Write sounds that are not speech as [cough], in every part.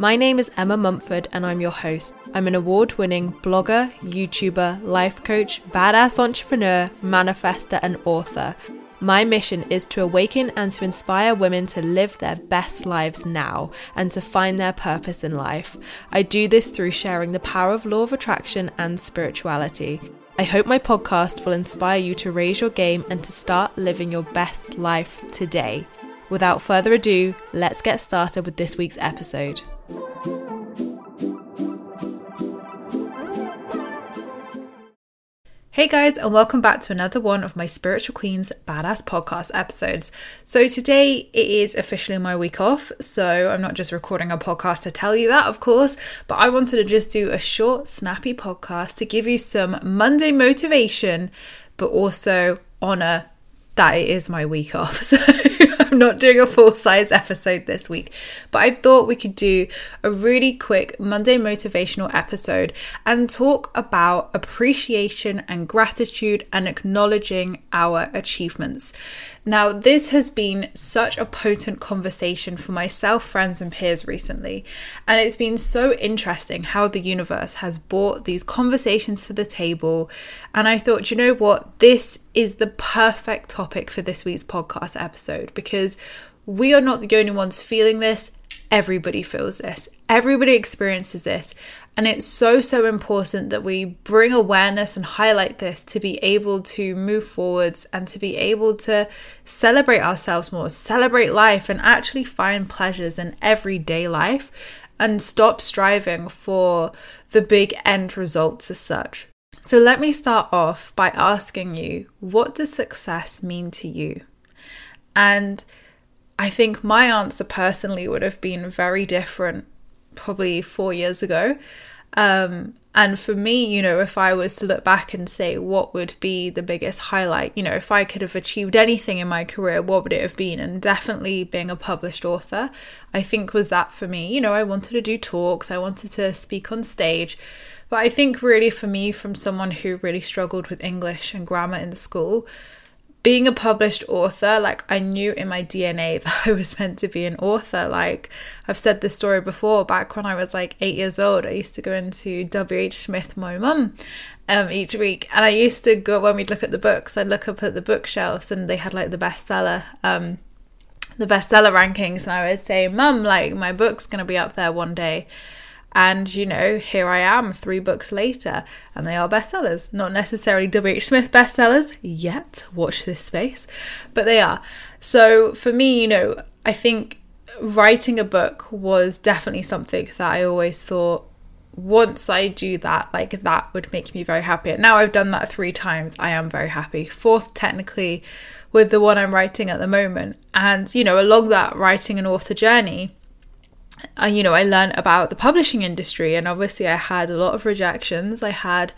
My name is Emma Mumford and I'm your host. I'm an award winning blogger, YouTuber, life coach, badass entrepreneur, manifester, and author. My mission is to awaken and to inspire women to live their best lives now and to find their purpose in life. I do this through sharing the power of law of attraction and spirituality. I hope my podcast will inspire you to raise your game and to start living your best life today. Without further ado, let's get started with this week's episode. Hey guys, and welcome back to another one of my Spiritual Queens Badass Podcast episodes. So, today it is officially my week off, so I'm not just recording a podcast to tell you that, of course, but I wanted to just do a short, snappy podcast to give you some Monday motivation, but also honor that it is my week off. [laughs] So, I'm not doing a full size episode this week, but I thought we could do a really quick Monday motivational episode and talk about appreciation and gratitude and acknowledging our achievements. Now, this has been such a potent conversation for myself, friends, and peers recently, and it's been so interesting how the universe has brought these conversations to the table. And I thought, you know what, this is the perfect topic for this week's podcast episode because we are not the only ones feeling this. Everybody feels this, everybody experiences this. And it's so, so important that we bring awareness and highlight this to be able to move forwards and to be able to celebrate ourselves more, celebrate life, and actually find pleasures in everyday life and stop striving for the big end results as such. So, let me start off by asking you what does success mean to you? And I think my answer personally would have been very different probably four years ago. Um, and for me, you know, if I was to look back and say what would be the biggest highlight, you know, if I could have achieved anything in my career, what would it have been? And definitely being a published author, I think was that for me. You know, I wanted to do talks, I wanted to speak on stage. But I think really for me, from someone who really struggled with English and grammar in school, being a published author, like I knew in my DNA [laughs] that I was meant to be an author. Like I've said this story before, back when I was like eight years old, I used to go into WH Smith, my mum, um, each week. And I used to go when we'd look at the books, I'd look up at the bookshelves and they had like the bestseller, um, the bestseller rankings, and I would say, Mum, like my book's gonna be up there one day. And, you know, here I am three books later, and they are bestsellers. Not necessarily W.H. Smith bestsellers yet, watch this space, but they are. So for me, you know, I think writing a book was definitely something that I always thought once I do that, like that would make me very happy. And now I've done that three times, I am very happy. Fourth, technically, with the one I'm writing at the moment. And, you know, along that writing an author journey, uh, you know, I learned about the publishing industry, and obviously, I had a lot of rejections. I had,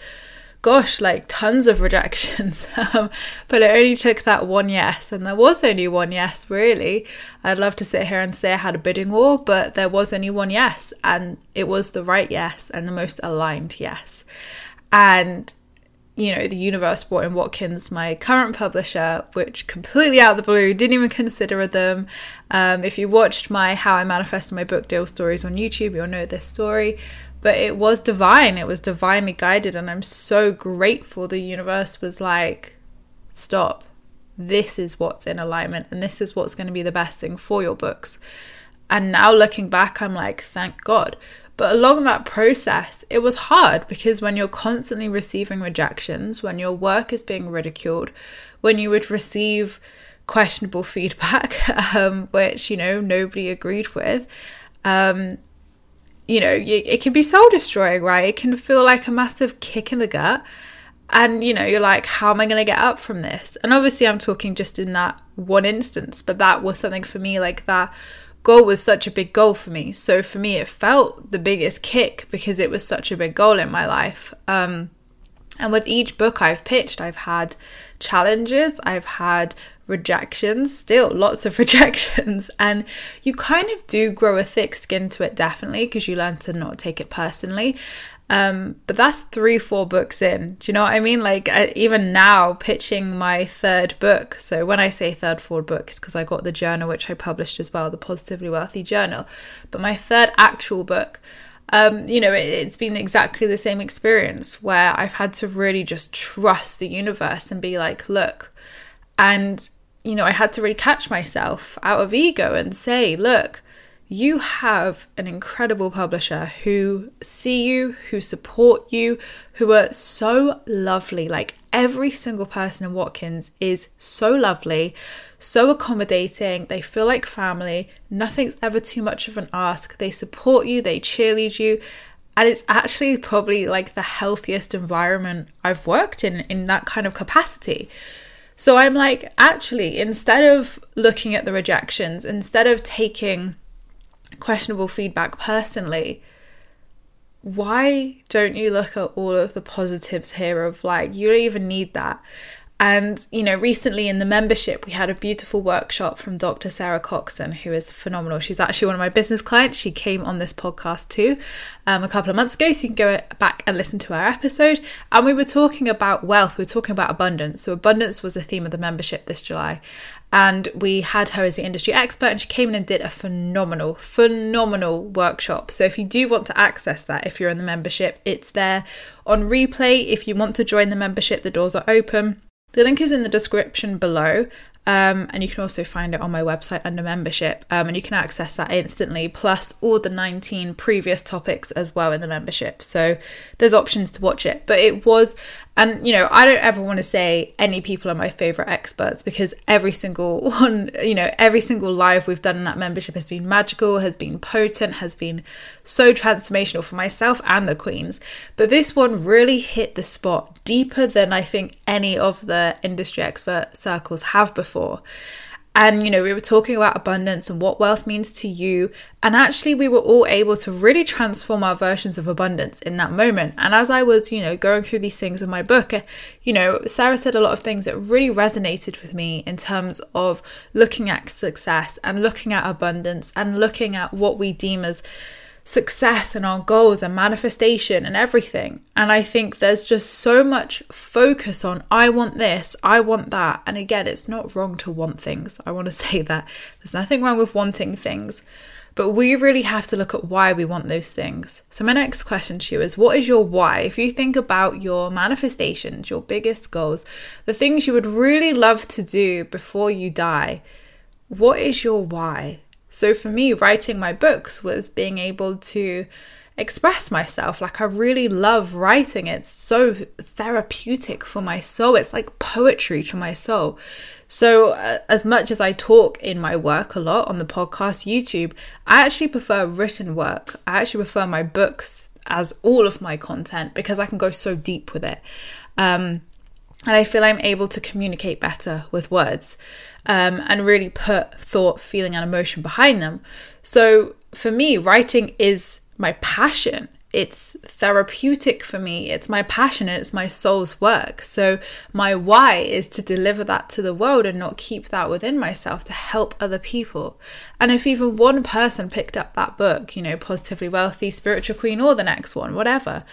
gosh, like tons of [laughs] rejections, um, but it only took that one yes, and there was only one yes, really. I'd love to sit here and say I had a bidding war, but there was only one yes, and it was the right yes and the most aligned yes. And you know, the universe brought in Watkins, my current publisher, which completely out of the blue, didn't even consider them. Um, if you watched my How I Manifested My Book Deal stories on YouTube, you'll know this story. But it was divine, it was divinely guided, and I'm so grateful the universe was like, stop. This is what's in alignment, and this is what's going to be the best thing for your books. And now looking back, I'm like, thank God. But along that process, it was hard because when you're constantly receiving rejections, when your work is being ridiculed, when you would receive questionable feedback, [laughs] um, which, you know, nobody agreed with, um, you know, it can be soul destroying, right? It can feel like a massive kick in the gut. And, you know, you're like, how am I going to get up from this? And obviously, I'm talking just in that one instance, but that was something for me like that goal was such a big goal for me. So for me, it felt the biggest kick because it was such a big goal in my life. Um, and with each book I've pitched, I've had challenges, I've had rejections, still lots of [laughs] rejections. And you kind of do grow a thick skin to it, definitely, because you learn to not take it personally. Um, but that's three, four books in. Do you know what I mean? Like, I, even now, pitching my third book. So, when I say third, fourth book, it's because I got the journal, which I published as well, the Positively Wealthy Journal. But my third actual book, um, you know, it, has been exactly the same experience where I've had to really just trust the universe and be like, look, and you know, I had to really catch myself out of ego and say, look, you have an incredible publisher who see you, who support you, who are so lovely. Like every single person in Watkins is so lovely, so accommodating. They feel like family. Nothing's ever too much of an ask. They support you, they cheerlead you. And it's actually probably like the healthiest environment I've worked in in that kind of capacity. So I'm like, actually, instead of looking at the rejections, instead of taking questionable feedback personally, why don't you look at all of the positives here of like, you don't even need that? And, you know, recently in the membership, we had a beautiful workshop from Dr. Sarah Coxon, who is phenomenal. She's actually one of my business clients. She came on this podcast too um, a couple of months ago. So you can go back and listen to our episode. And we were talking about wealth, we were talking about abundance. So, abundance was the theme of the membership this July. And we had her as the industry expert, and she came in and did a phenomenal, phenomenal workshop. So, if you do want to access that, if you're in the membership, it's there on replay. If you want to join the membership, the doors are open. The link is in the description below. Um, and you can also find it on my website under membership, um, and you can access that instantly, plus all the 19 previous topics as well in the membership. So there's options to watch it. But it was, and you know, I don't ever want to say any people are my favorite experts because every single [laughs] one, you know, every single live we've done in that membership has been magical, has been potent, has been so transformational for myself and the queens. But this one really hit the spot deeper than I think any of the industry expert circles have before. And, you know, we were talking about abundance and what wealth means to you. And actually, we were all able to really transform our versions of abundance in that moment. And as I was, you know, going through these things in my book, eh, you know, Sarah said a lot of things that really resonated with me in terms of looking at success and looking at abundance and looking at what we deem as success and our goals and manifestation and everything. And I think there's just so much focus on, I want this, I want that. And again, it's not wrong to want things. I want to [laughs] say that there's nothing wrong with wanting things. But we really have to look at why we want those things. So, my next question to you is what is your why? If you think about your manifestations, your biggest goals, the things you would really love to do before you die, what is your why? So for me, writing my books was being able to express myself. Like I really love writing. It's so therapeutic for my soul. It's like poetry to my soul. So uh, as much as I talk in my work a lot on the podcast, YouTube, I actually prefer written work. I actually prefer my books as all of my content because I can go so deep with it. Um, and I feel I'm able to communicate better with words um, and really put thought, feeling, and emotion behind them. So for me, writing is my passion. It's therapeutic for me. It's my passion and it's my soul's work. So, my why is to deliver that to the world and not keep that within myself to help other people. And if even one person picked up that book, you know, Positively Wealthy, Spiritual Queen, or the next one, whatever,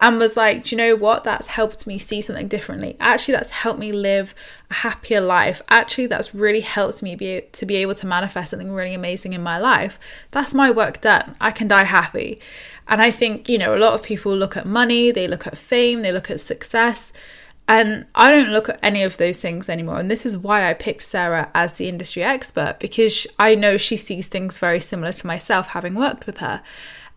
and was like, do you know what? That's helped me see something differently. Actually, that's helped me live a happier life. Actually, that's really helped me be to be able to manifest something really amazing in my life. That's my work done. I can die happy. And I think, you know, a lot of people look at money, they look at fame, they look at success. And I don't look at any of those things anymore. And this is why I picked Sarah as the industry expert because I know she sees things very similar to myself, having worked with her.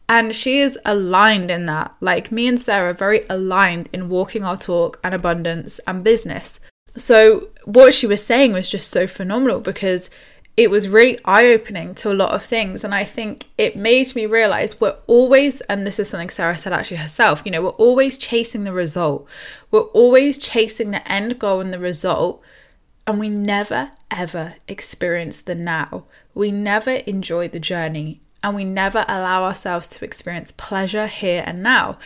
And she is aligned in that. Like me and Sarah very aligned in walking our talk and abundance and business. So, what she was saying was just so phenomenal because it was really eye opening to a lot of things. And I think it made me realize we're always, and this is something Sarah said actually herself, you know, we're always chasing the result. We're always chasing the end goal and the result. And we never, ever experience the now. We never enjoy the journey. And we never allow ourselves to experience pleasure here and now.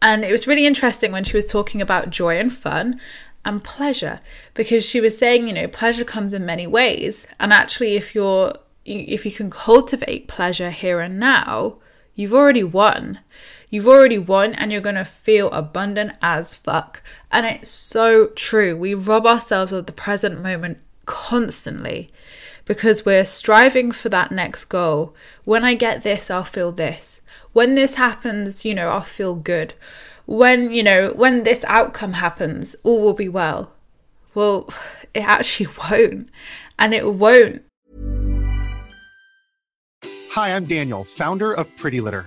And it was really interesting when she was talking about joy and fun and pleasure because she was saying you know pleasure comes in many ways. And actually if you're if you can cultivate pleasure here and now you've already won. You've already won and you're going to feel abundant as fuck. And it's so true. We rob ourselves of the present moment constantly because we're striving for that next goal when i get this i'll feel this when this happens you know i'll feel good when, you know, when this outcome happens, all will be well. Well, [sighs] it actually [laughs] won't. And it won't. Hi, I'm Daniel, founder of Pretty Litter.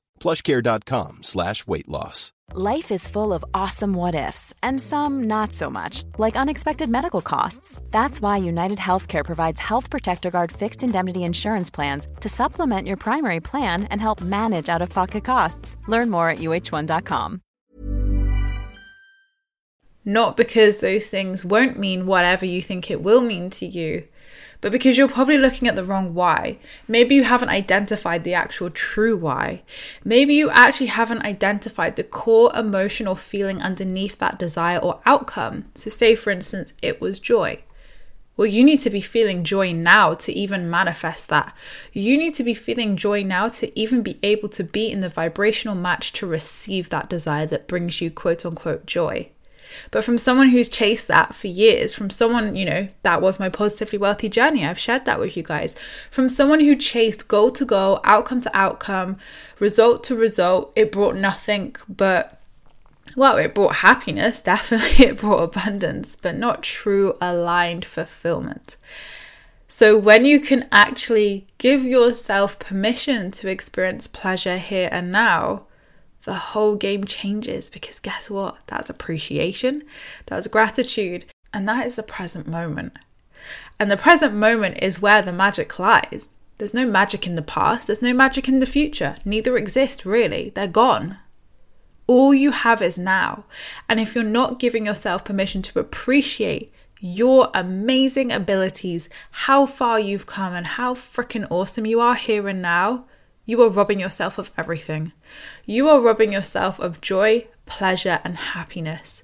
plushcare.com slash weight loss. Life is full of awesome what ifs, and some not so much, like unexpected medical costs. That's why United Healthcare provides Health Protector Guard fixed indemnity insurance plans to supplement your primary plan and help manage out of pocket costs. Learn more at uh1.com. Not because those things won't mean whatever you think it will mean to you, but because you're probably looking at the wrong why. Maybe you haven't identified the actual true why. Maybe you actually haven't identified the core emotional feeling underneath that desire or outcome. So, say for instance, it was joy. Well, you need to be feeling joy now to even manifest that. You need to be feeling joy now to even be able to be in the vibrational match to receive that desire that brings you quote unquote joy. But from someone who's chased that for years, from someone, you know, that was my positively wealthy journey. I've shared that with you guys. From someone who chased goal to goal, outcome to outcome, result to result, it brought nothing but well, it brought happiness, [laughs] definitely, it brought abundance, but not true aligned fulfillment. So, when you can actually give yourself permission to experience pleasure here and now, the whole game changes because guess what? That's appreciation, that's gratitude, and that is the present moment. And the present moment is where the magic lies. There's no magic in the past, there's no magic in the future. Neither exist really, they're gone. All you have is now. And if you're not giving yourself permission to appreciate your amazing abilities, how far you've come, and how freaking awesome you are here and now, you are robbing yourself of everything. You are robbing yourself of joy, pleasure, and happiness.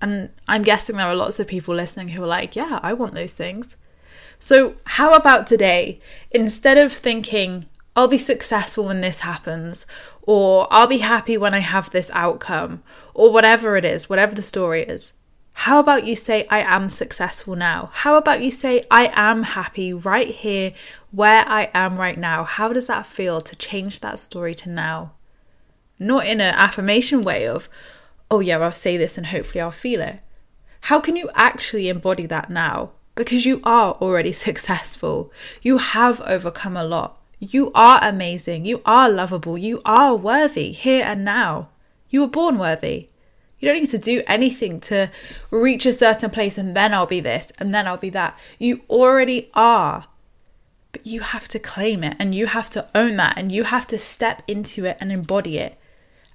And I'm guessing there are lots of people listening who are like, yeah, I want those things. So, how about today? Instead of thinking, I'll be successful when this happens, or I'll be happy when I have this outcome, or whatever it is, whatever the story is, how about you say, I am successful now? How about you say, I am happy right here where I am right now? How does that feel to change that story to now? Not in an affirmation way of, oh yeah, I'll say this and hopefully I'll feel it. How can you actually embody that now? Because you are already [laughs] successful. You have overcome a lot. You are amazing. You are lovable. You are worthy here and now. You were born worthy. You don't need to do anything to reach a certain place and then I'll be this and then I'll be that. You already are. But you have to claim it and you have to own that and you have to step into it and embody it.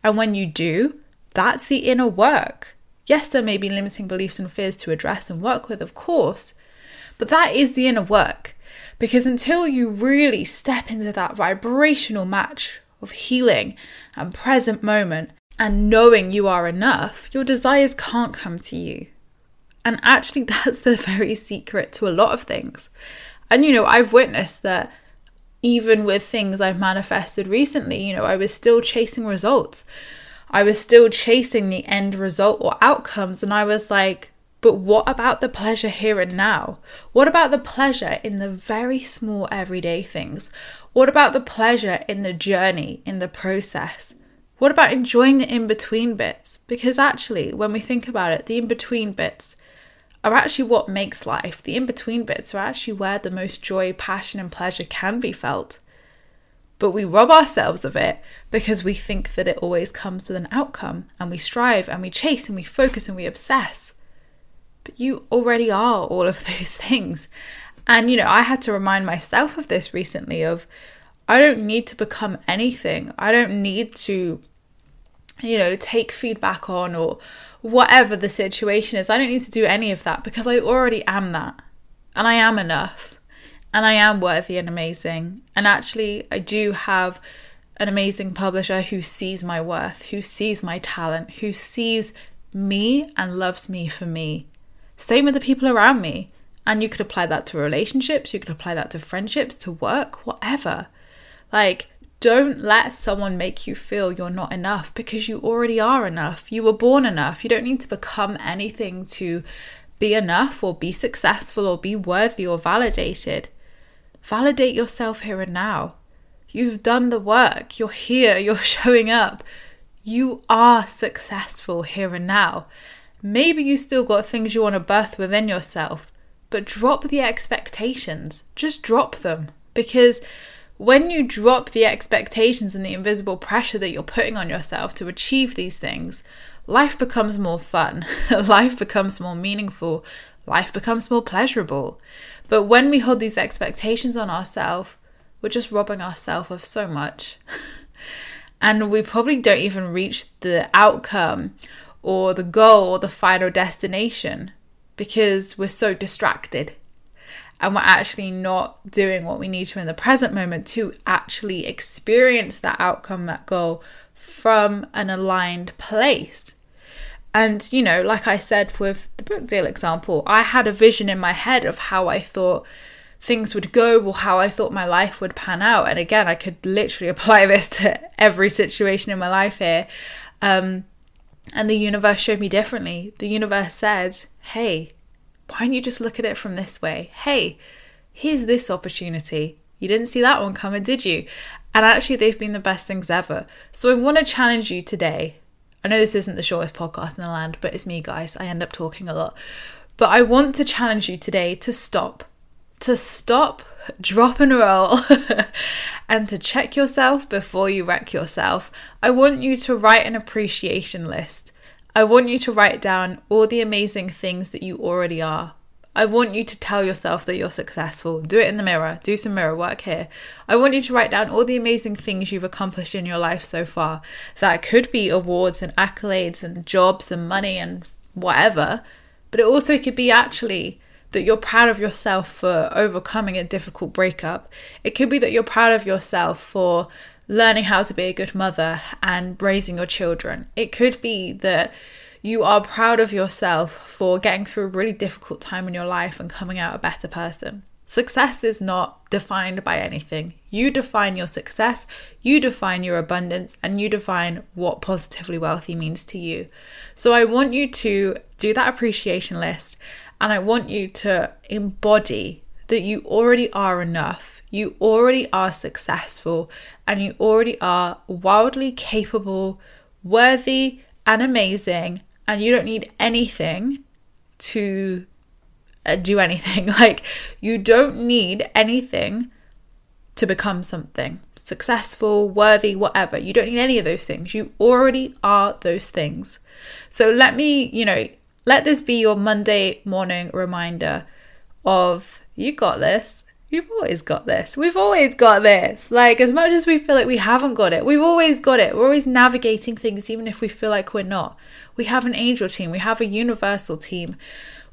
And when you do, that's the inner work. Yes, there may be limiting beliefs and fears to address and work with, of course, but that is the inner work Because until you really step into that vibrational match of healing and present moment and knowing you are enough, your desires can't come to you. And actually, [laughs] that's the very secret to a lot of things. And, you know, I've witnessed that even with things I've manifested recently, you know, I was still chasing results. I was still chasing the end result or outcomes. And I was like, but what about the pleasure here and now? What about the pleasure in the very small everyday things? What about the pleasure in the journey, in the process? What about enjoying the in between bits? Because actually, when we think about it, the in between bits are actually what makes life. The in between bits are actually where the most joy, passion, and pleasure can be felt. But we rob ourselves of it because we think that it always comes with an outcome, and we strive and we chase and we focus and we obsess but you already are all of [laughs] those things. And, you know, I had to remind myself of this recently of I don't need to become anything. I don't need to, you know, take feedback on or whatever the situation is. I don't need to do any of that because I already am that. And I am enough. And I am worthy and amazing. And actually, I do have an amazing publisher who sees my worth, who sees my talent, who sees me and loves me for me. Same with the people around me. And you could apply that to relationships, you could apply that to friendships, to work, whatever. Like, don't let someone make you feel you're not enough because you already are enough. You were born enough. You don't need to become anything to be enough or be successful or be worthy or validated. Validate yourself here and now. You've done the work. You're here. [laughs] You're showing up. You are successful here and now. Maybe you still got things you want to birth within yourself, but drop the expectations. Just drop them. Because when you drop the expectations and the invisible pressure that you're putting on yourself to achieve these things, life becomes more fun, [laughs] life becomes more meaningful, life becomes more pleasurable. But when we hold these expectations on ourselves, we're just robbing ourselves of so much. [laughs] and we probably don't even reach the outcome or the goal or the final destination because we're so distracted and we're actually not doing what we need to in the present moment to actually experience that outcome, that goal from an aligned place. And, you know, like I said with the book deal example, I had a vision in my head of how I thought things would go or how I thought my life would pan out. And again, I could literally [laughs] apply this to every situation in my life here. Um, and the universe showed me differently. The universe said, hey, why don't you just look at it from this way? Hey, here's this opportunity. You didn't see that one coming, did you? And actually, they've been the best things ever. So I want to challenge you today. I know this isn't the shortest podcast in the land, but it's me, guys. I end up talking a lot. But I want to challenge you today to stop, to stop, drop and roll, [laughs] and to check yourself before you wreck yourself. I want you to write an appreciation list. I want you to write down all the amazing things that you already are. I want you to tell yourself that you're successful. Do it in the mirror. Do some mirror work here. I want you to write down all the amazing things you've accomplished in your life so far. That could be awards and accolades and jobs and money and whatever, but it also could be actually that you're proud of yourself for overcoming a difficult breakup. It could be that you're proud of yourself for learning how to be a good mother and raising your children. It could be that you are proud of yourself for getting through a really difficult time in your life and coming out a better person. Success is not defined by anything. You define your success, you define your abundance, and you define what positively wealthy means to you. So I want you to do that appreciation list and I want you to embody that you already are enough, you already are successful, and you already are wildly capable, worthy, and amazing. And you don't need anything to uh, do anything. [laughs] Like, you don't need anything to become something successful, worthy, whatever. You don't need any of those things. You already are those things. So let me, you know, let this be your Monday morning reminder of you got this. You've always got this. We've always got this. Like, as much as we feel like we haven't got it, we've always got it. We're always navigating things, even if we feel like we're not. We have an angel team, we have a universal team,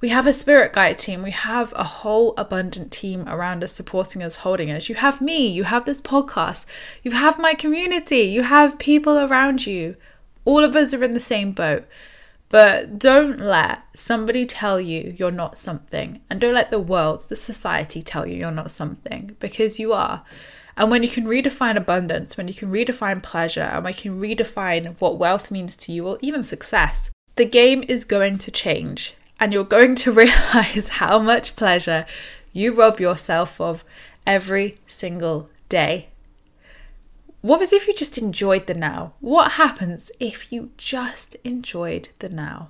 We have a spirit guide team. We have a whole abundant team around us, supporting us, holding us. You have me. You have this podcast. You have my community. You have people around you. All of us are in the same boat. But don't let somebody tell you you're not something. And don't let the world, the society tell you you're not something because you are. And when you can redefine abundance, when you can redefine pleasure, and when you can redefine what wealth means to you, or even success, the game is going to change. And you're going to [laughs] realize how much pleasure you rob yourself of every single day. What was if you just enjoyed the now? What happens if you just enjoyed the now?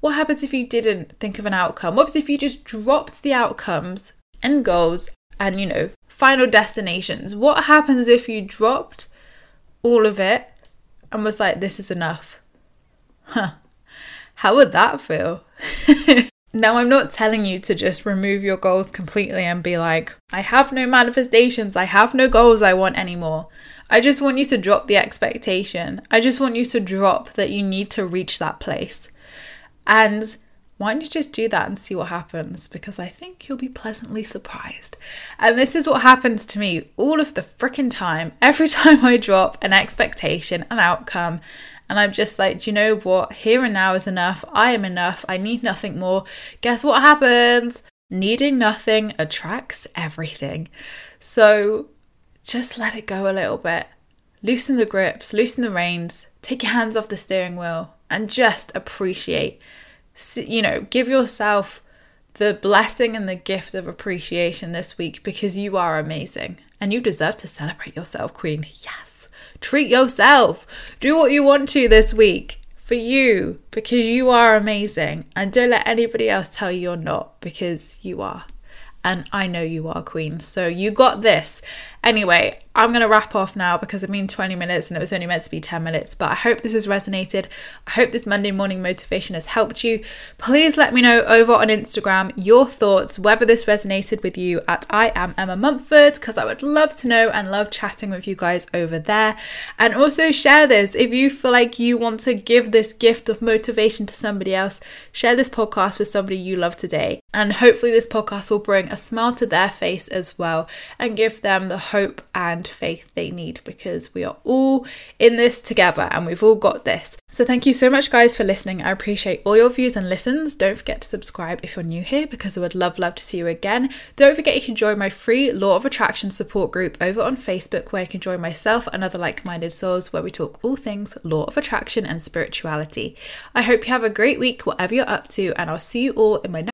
What happens if you didn't think of an outcome? What was if you just dropped the outcomes and goals and, you know, final destinations? What happens if you dropped all of it and was like, this is enough? Huh. How would that feel? [laughs] now, I'm not telling you to just remove your goals completely and be like, I have no manifestations, I have no goals I want anymore. I just want you to drop the expectation. I just want you to drop that you need to reach that place. And why don't you just do that and see what happens? Because I think you'll be pleasantly surprised. And this is what happens to me all of the freaking time. Every [laughs] time I drop an expectation, an outcome, and I'm just like, do you know what? Here and now is enough. I am enough. I need nothing more. Guess what happens? Needing nothing attracts everything. So just let it go a little bit. Loosen the grips, loosen the reins, take your hands off the steering wheel, and just appreciate. You know, give yourself the blessing and the gift of appreciation this week because you are amazing and you deserve to celebrate yourself, Queen. Yes. Treat yourself. Do what you want to this week for you because you are amazing. And don't let anybody else tell you you're not because you are. And I know you are, Queen. So you got this. Anyway, I'm going to wrap off now because I mean 20 minutes and it was only meant to be 10 minutes. But I hope this has resonated. I hope this Monday morning motivation has helped you. Please let me know over on Instagram your thoughts, whether this resonated with you at I am Emma Mumford, because I would love to know and love chatting with you guys over there. And also share this if you feel like you want to give this gift of motivation to somebody else. Share this podcast with somebody you love today. And hopefully, this podcast will bring a smile to their face as well and give them the hope and faith they need because we are all in this together and we've all got this. So, thank you so much, guys, for listening. I appreciate all your views and listens. Don't forget to subscribe if you're new here because I would love, love to see you again. Don't forget you can join my free Law of Attraction support group over on Facebook where you can join myself and other like minded souls where we talk all things Law of Attraction and spirituality. I hope you have a great week, whatever you're up to, and I'll see you all in my next.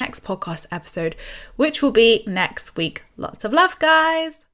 Next podcast episode, which will be next week. Lots of love, guys.